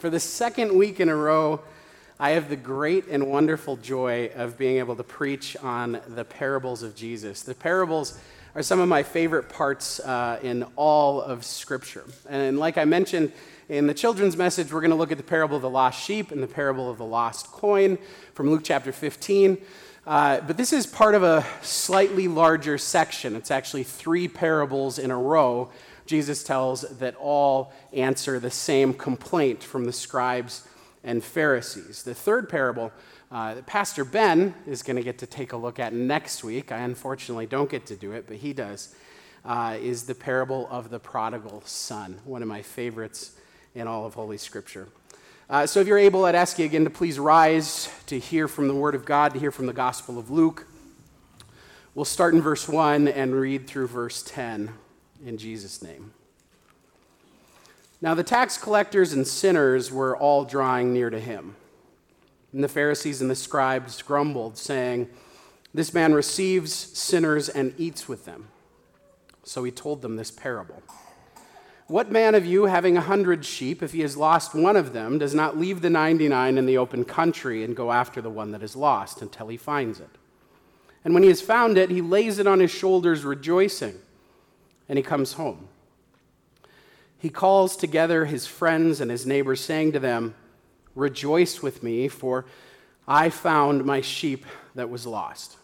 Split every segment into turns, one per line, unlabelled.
For the second week in a row, I have the great and wonderful joy of being able to preach on the parables of Jesus. The parables are some of my favorite parts uh, in all of Scripture. And like I mentioned in the children's message, we're going to look at the parable of the lost sheep and the parable of the lost coin from Luke chapter 15. Uh, but this is part of a slightly larger section. It's actually three parables in a row Jesus tells that all answer the same complaint from the scribes and Pharisees. The third parable uh, that Pastor Ben is going to get to take a look at next week, I unfortunately don't get to do it, but he does, uh, is the parable of the prodigal son, one of my favorites in all of Holy Scripture. Uh, so if you're able, I'd ask you again to please rise to hear from the Word of God, to hear from the Gospel of Luke. We'll start in verse 1 and read through verse 10 in Jesus' name. Now, the tax collectors and sinners were all drawing near to him. And the Pharisees and the scribes grumbled, saying, This man receives sinners and eats with them. So he told them this parable What man of you, having a hundred sheep, if he has lost one of them, does not leave the 99 in the open country and go after the one that is lost until he finds it? And when he has found it, he lays it on his shoulders, rejoicing, and he comes home. He calls together his friends and his neighbors, saying to them, Rejoice with me, for I found my sheep that was lost.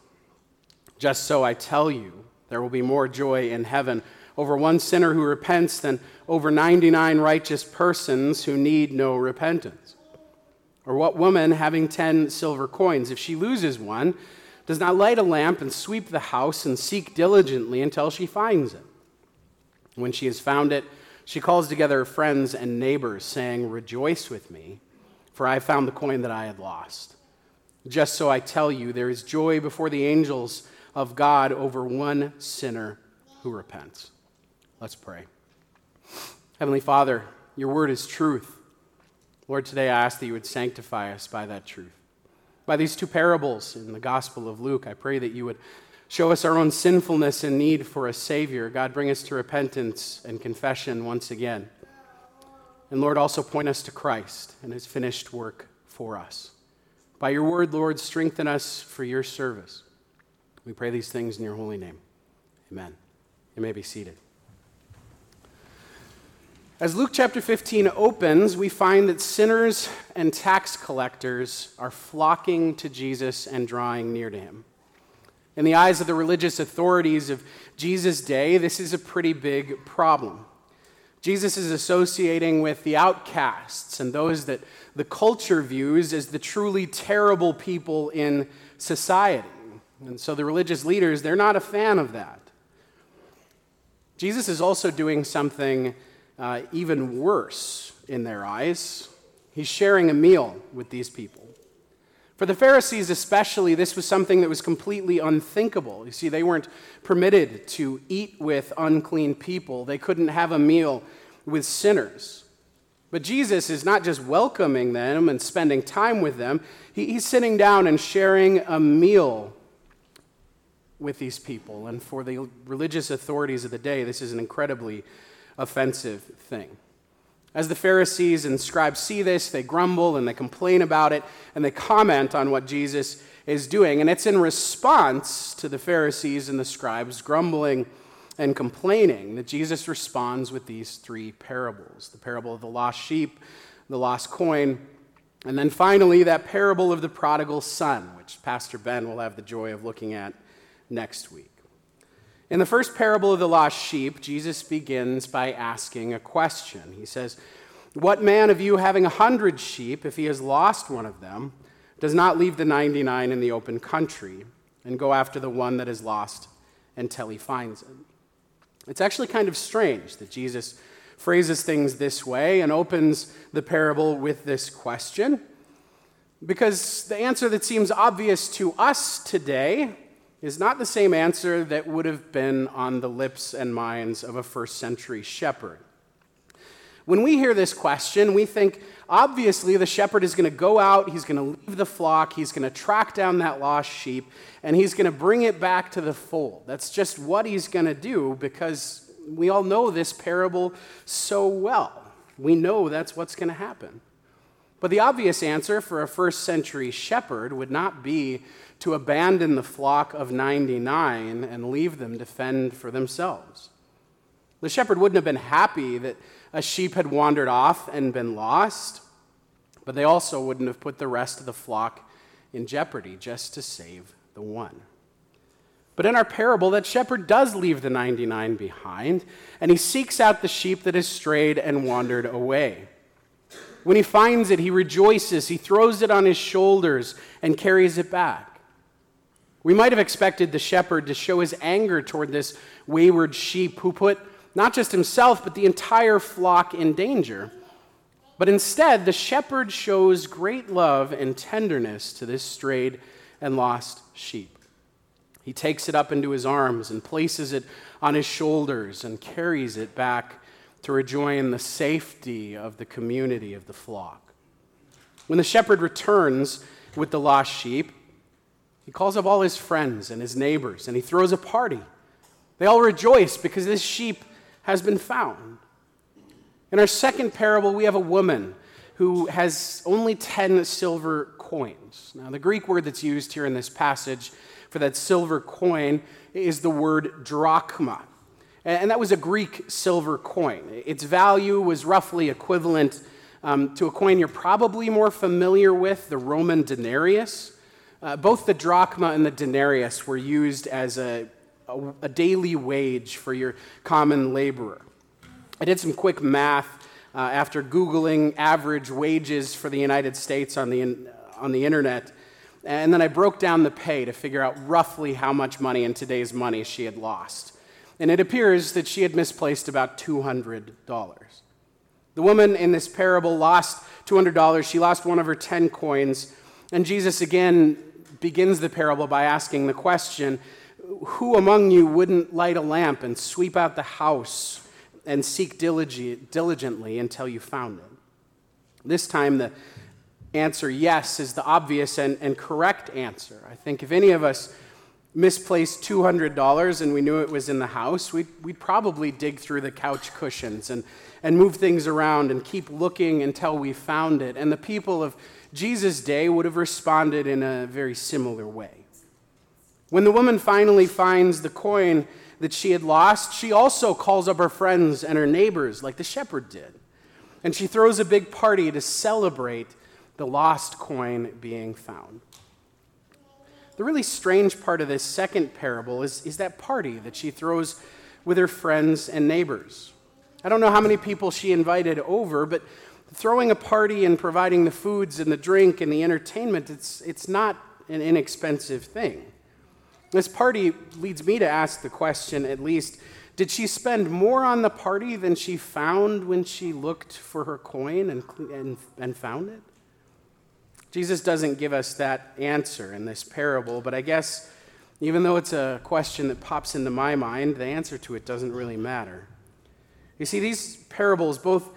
Just so I tell you, there will be more joy in heaven over one sinner who repents than over 99 righteous persons who need no repentance. Or what woman, having 10 silver coins, if she loses one, does not light a lamp and sweep the house and seek diligently until she finds it? When she has found it, she calls together her friends and neighbors, saying, Rejoice with me for I have found the coin that I had lost. Just so I tell you, there is joy before the angels of God over one sinner who repents. Let's pray. Heavenly Father, your word is truth. Lord, today I ask that you would sanctify us by that truth. By these two parables in the Gospel of Luke, I pray that you would show us our own sinfulness and need for a Savior. God, bring us to repentance and confession once again. And Lord, also point us to Christ and his finished work for us. By your word, Lord, strengthen us for your service. We pray these things in your holy name. Amen. You may be seated. As Luke chapter 15 opens, we find that sinners and tax collectors are flocking to Jesus and drawing near to him. In the eyes of the religious authorities of Jesus' day, this is a pretty big problem. Jesus is associating with the outcasts and those that the culture views as the truly terrible people in society. And so the religious leaders, they're not a fan of that. Jesus is also doing something uh, even worse in their eyes. He's sharing a meal with these people. For the Pharisees, especially, this was something that was completely unthinkable. You see, they weren't permitted to eat with unclean people, they couldn't have a meal with sinners. But Jesus is not just welcoming them and spending time with them, he's sitting down and sharing a meal with these people. And for the religious authorities of the day, this is an incredibly offensive thing. As the Pharisees and scribes see this, they grumble and they complain about it and they comment on what Jesus is doing. And it's in response to the Pharisees and the scribes grumbling and complaining that Jesus responds with these three parables the parable of the lost sheep, the lost coin, and then finally that parable of the prodigal son, which Pastor Ben will have the joy of looking at next week. In the first parable of the lost sheep, Jesus begins by asking a question. He says, What man of you having a hundred sheep, if he has lost one of them, does not leave the 99 in the open country and go after the one that is lost until he finds it? It's actually kind of strange that Jesus phrases things this way and opens the parable with this question. Because the answer that seems obvious to us today is not the same answer that would have been on the lips and minds of a first century shepherd. When we hear this question, we think obviously the shepherd is going to go out, he's going to leave the flock, he's going to track down that lost sheep, and he's going to bring it back to the fold. That's just what he's going to do because we all know this parable so well. We know that's what's going to happen. But the obvious answer for a first century shepherd would not be to abandon the flock of 99 and leave them to fend for themselves. The shepherd wouldn't have been happy that a sheep had wandered off and been lost, but they also wouldn't have put the rest of the flock in jeopardy just to save the one. But in our parable, that shepherd does leave the 99 behind, and he seeks out the sheep that has strayed and wandered away. When he finds it, he rejoices, he throws it on his shoulders, and carries it back. We might have expected the shepherd to show his anger toward this wayward sheep who put not just himself, but the entire flock in danger. But instead, the shepherd shows great love and tenderness to this strayed and lost sheep. He takes it up into his arms and places it on his shoulders and carries it back to rejoin the safety of the community of the flock. When the shepherd returns with the lost sheep, he calls up all his friends and his neighbors, and he throws a party. They all rejoice because this sheep has been found. In our second parable, we have a woman who has only 10 silver coins. Now, the Greek word that's used here in this passage for that silver coin is the word drachma. And that was a Greek silver coin. Its value was roughly equivalent um, to a coin you're probably more familiar with, the Roman denarius. Uh, both the drachma and the denarius were used as a, a, a, daily wage for your common laborer. I did some quick math uh, after Googling average wages for the United States on the, in, on the internet, and then I broke down the pay to figure out roughly how much money in today's money she had lost. And it appears that she had misplaced about $200. The woman in this parable lost $200. She lost one of her 10 coins. And Jesus again begins the parable by asking the question Who among you wouldn't light a lamp and sweep out the house and seek diligently until you found it? This time, the answer yes is the obvious and, and correct answer. I think if any of us misplaced $200 and we knew it was in the house, we'd, we'd probably dig through the couch cushions and, and move things around and keep looking until we found it. And the people of Jesus' day would have responded in a very similar way. When the woman finally finds the coin that she had lost, she also calls up her friends and her neighbors, like the shepherd did. And she throws a big party to celebrate the lost coin being found. The really strange part of this second parable is, is that party that she throws with her friends and neighbors. I don't know how many people she invited over, but throwing a party and providing the foods and the drink and the entertainment, it's, it's not an inexpensive thing. This party leads me to ask the question, at least, did she spend more on the party than she found when she looked for her coin and, and, and found it? Jesus doesn't give us that answer in this parable, but I guess even though it's a question that pops into my mind, the answer to it doesn't really matter. You see, these parables both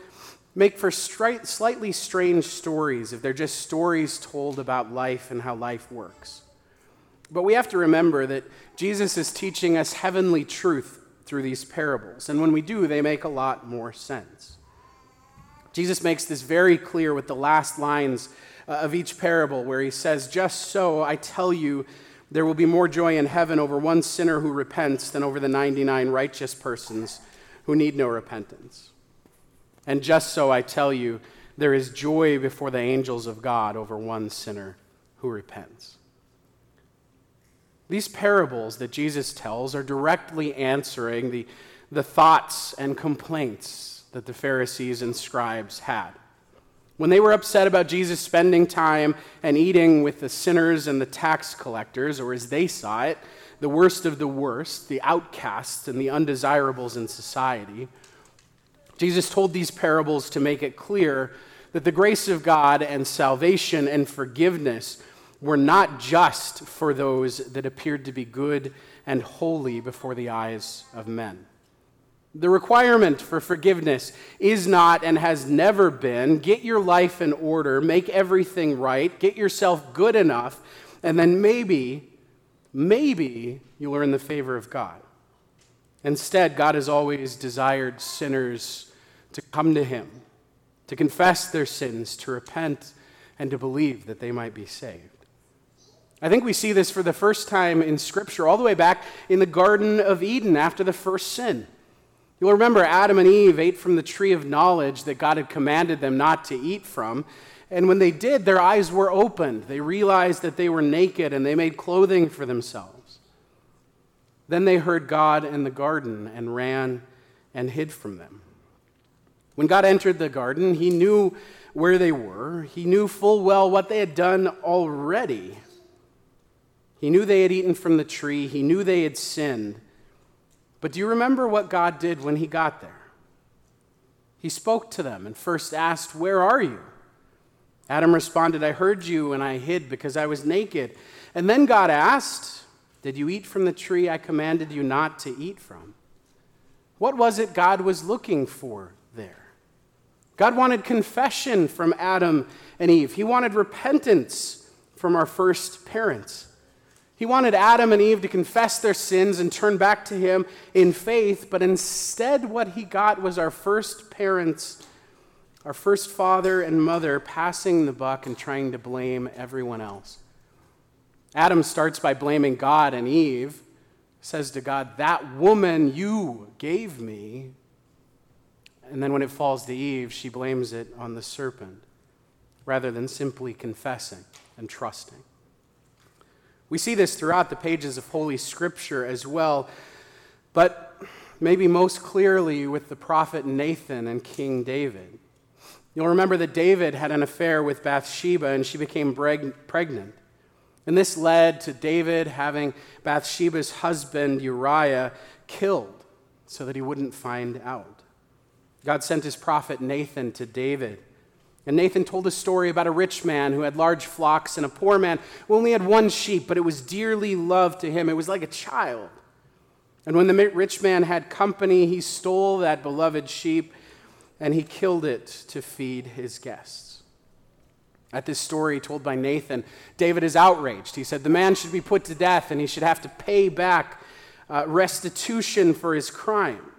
make for stri- slightly strange stories if they're just stories told about life and how life works. But we have to remember that Jesus is teaching us heavenly truth through these parables, and when we do, they make a lot more sense. Jesus makes this very clear with the last lines uh, of each parable, where he says, Just so I tell you, there will be more joy in heaven over one sinner who repents than over the 99 righteous persons who need no repentance. And just so I tell you, there is joy before the angels of God over one sinner who repents. These parables that Jesus tells are directly answering the, the thoughts and complaints that the Pharisees and scribes had. When they were upset about Jesus spending time and eating with the sinners and the tax collectors, or as they saw it, the worst of the worst, the outcasts and the undesirables in society, Jesus told these parables to make it clear that the grace of God and salvation and forgiveness were not just for those that appeared to be good and holy before the eyes of men. The requirement for forgiveness is not and has never been get your life in order, make everything right, get yourself good enough, and then maybe, maybe you'll earn the favor of God. Instead, God has always desired sinners to come to Him, to confess their sins, to repent, and to believe that they might be saved. I think we see this for the first time in Scripture, all the way back in the Garden of Eden after the first sin. You'll remember Adam and Eve ate from the tree of knowledge that God had commanded them not to eat from. And when they did, their eyes were opened. They realized that they were naked and they made clothing for themselves. Then they heard God in the garden and ran and hid from them. When God entered the garden, he knew where they were. He knew full well what they had done already. He knew they had eaten from the tree, he knew they had sinned. But do you remember what God did when he got there? He spoke to them and first asked, Where are you? Adam responded, I heard you and I hid because I was naked. And then God asked, Did you eat from the tree I commanded you not to eat from? What was it God was looking for there? God wanted confession from Adam and Eve, He wanted repentance from our first parents. He wanted Adam and Eve to confess their sins and turn back to Him in faith, but instead, what He got was our first parents, our first father and mother, passing the buck and trying to blame everyone else. Adam starts by blaming God, and Eve says to God, That woman you gave me. And then when it falls to Eve, she blames it on the serpent rather than simply confessing and trusting. We see this throughout the pages of Holy Scripture as well, but maybe most clearly with the prophet Nathan and King David. You'll remember that David had an affair with Bathsheba and she became pregnant. And this led to David having Bathsheba's husband Uriah killed so that he wouldn't find out. God sent his prophet Nathan to David and Nathan told a story about a rich man who had large flocks and a poor man who only had one sheep, but it was dearly loved to him. It was like a child. And when the rich man had company, he stole that beloved sheep and he killed it to feed his guests. At this story told by Nathan, David is outraged. He said the man should be put to death and he should have to pay back uh, restitution for his crime.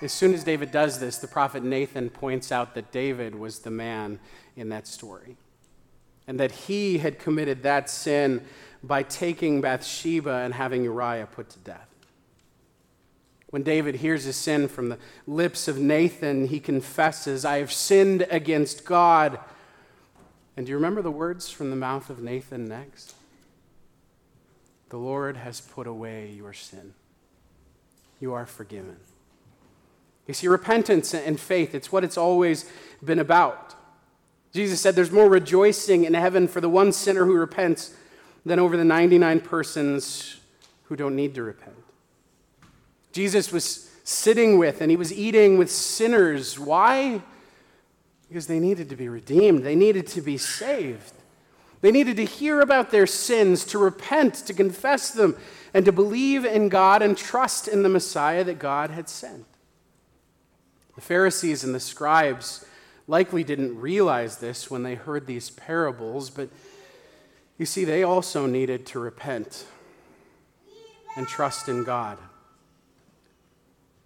As soon as David does this, the prophet Nathan points out that David was the man in that story and that he had committed that sin by taking Bathsheba and having Uriah put to death. When David hears his sin from the lips of Nathan, he confesses, I have sinned against God. And do you remember the words from the mouth of Nathan next? The Lord has put away your sin. You are forgiven. You see, repentance and faith, it's what it's always been about. Jesus said there's more rejoicing in heaven for the one sinner who repents than over the 99 persons who don't need to repent. Jesus was sitting with and he was eating with sinners. Why? Because they needed to be redeemed, they needed to be saved. They needed to hear about their sins, to repent, to confess them, and to believe in God and trust in the Messiah that God had sent. The Pharisees and the scribes likely didn't realize this when they heard these parables, but you see, they also needed to repent and trust in God.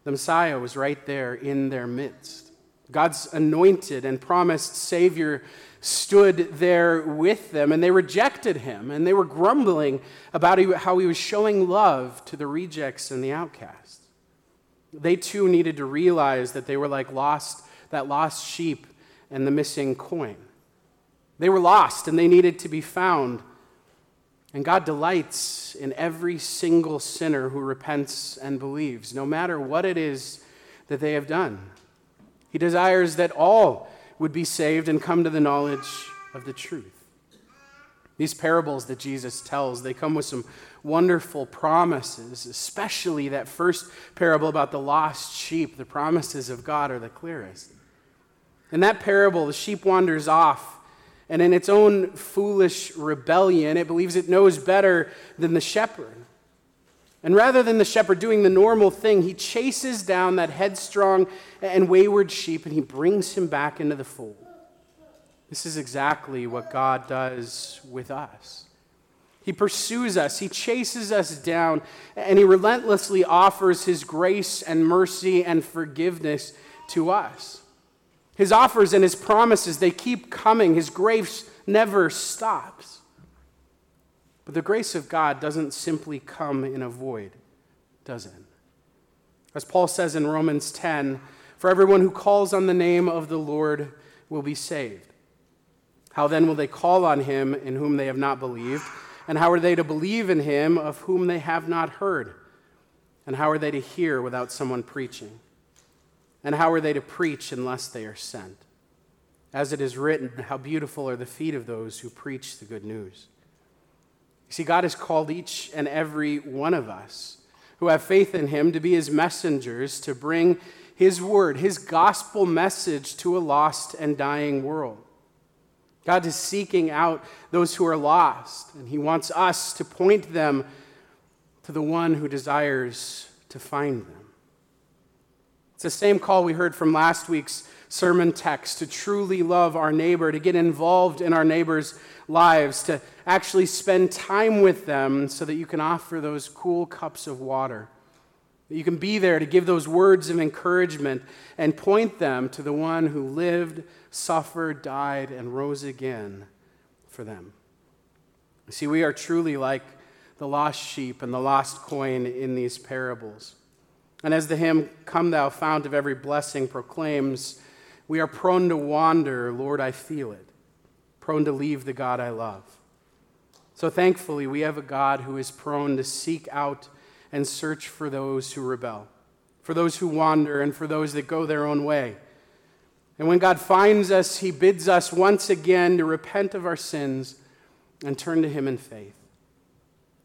The Messiah was right there in their midst. God's anointed and promised Savior stood there with them, and they rejected him, and they were grumbling about how he was showing love to the rejects and the outcasts. They too needed to realize that they were like lost, that lost sheep and the missing coin. They were lost and they needed to be found. And God delights in every single sinner who repents and believes, no matter what it is that they have done. He desires that all would be saved and come to the knowledge of the truth. These parables that Jesus tells, they come with some wonderful promises, especially that first parable about the lost sheep. The promises of God are the clearest. In that parable, the sheep wanders off, and in its own foolish rebellion, it believes it knows better than the shepherd. And rather than the shepherd doing the normal thing, he chases down that headstrong and wayward sheep and he brings him back into the fold. This is exactly what God does with us. He pursues us, He chases us down, and He relentlessly offers His grace and mercy and forgiveness to us. His offers and his promises, they keep coming. His grace never stops. But the grace of God doesn't simply come in a void, does it? As Paul says in Romans 10, for everyone who calls on the name of the Lord will be saved. How then will they call on him in whom they have not believed? And how are they to believe in him of whom they have not heard? And how are they to hear without someone preaching? And how are they to preach unless they are sent? As it is written, how beautiful are the feet of those who preach the good news. See, God has called each and every one of us who have faith in him to be his messengers to bring his word, his gospel message to a lost and dying world. God is seeking out those who are lost, and he wants us to point them to the one who desires to find them. It's the same call we heard from last week's sermon text to truly love our neighbor, to get involved in our neighbor's lives, to actually spend time with them so that you can offer those cool cups of water. That you can be there to give those words of encouragement and point them to the one who lived, suffered, died, and rose again for them. See, we are truly like the lost sheep and the lost coin in these parables. And as the hymn, Come Thou Fount of Every Blessing, proclaims, we are prone to wander, Lord, I feel it, prone to leave the God I love. So thankfully, we have a God who is prone to seek out and search for those who rebel, for those who wander, and for those that go their own way. And when God finds us, he bids us once again to repent of our sins and turn to him in faith.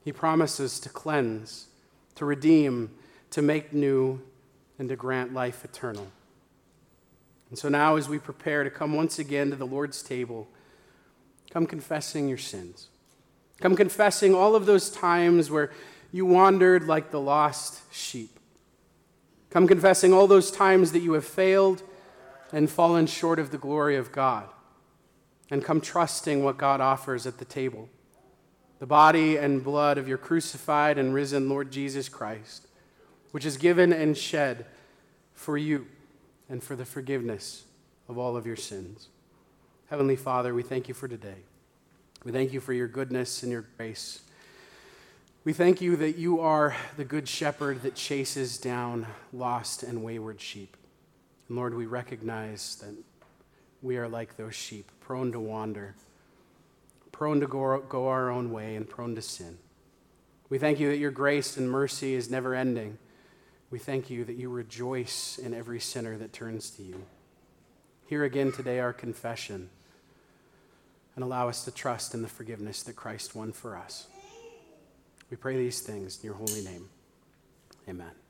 He promises to cleanse, to redeem, to make new, and to grant life eternal. And so now, as we prepare to come once again to the Lord's table, come confessing your sins. Come confessing all of those times where you wandered like the lost sheep. Come confessing all those times that you have failed and fallen short of the glory of God. And come trusting what God offers at the table the body and blood of your crucified and risen Lord Jesus Christ, which is given and shed for you and for the forgiveness of all of your sins. Heavenly Father, we thank you for today. We thank you for your goodness and your grace. We thank you that you are the good shepherd that chases down lost and wayward sheep. And Lord, we recognize that we are like those sheep, prone to wander prone to go, go our own way and prone to sin. We thank you that your grace and mercy is never ending. We thank you that you rejoice in every sinner that turns to you. Hear again today our confession and allow us to trust in the forgiveness that Christ won for us. We pray these things in your holy name. Amen.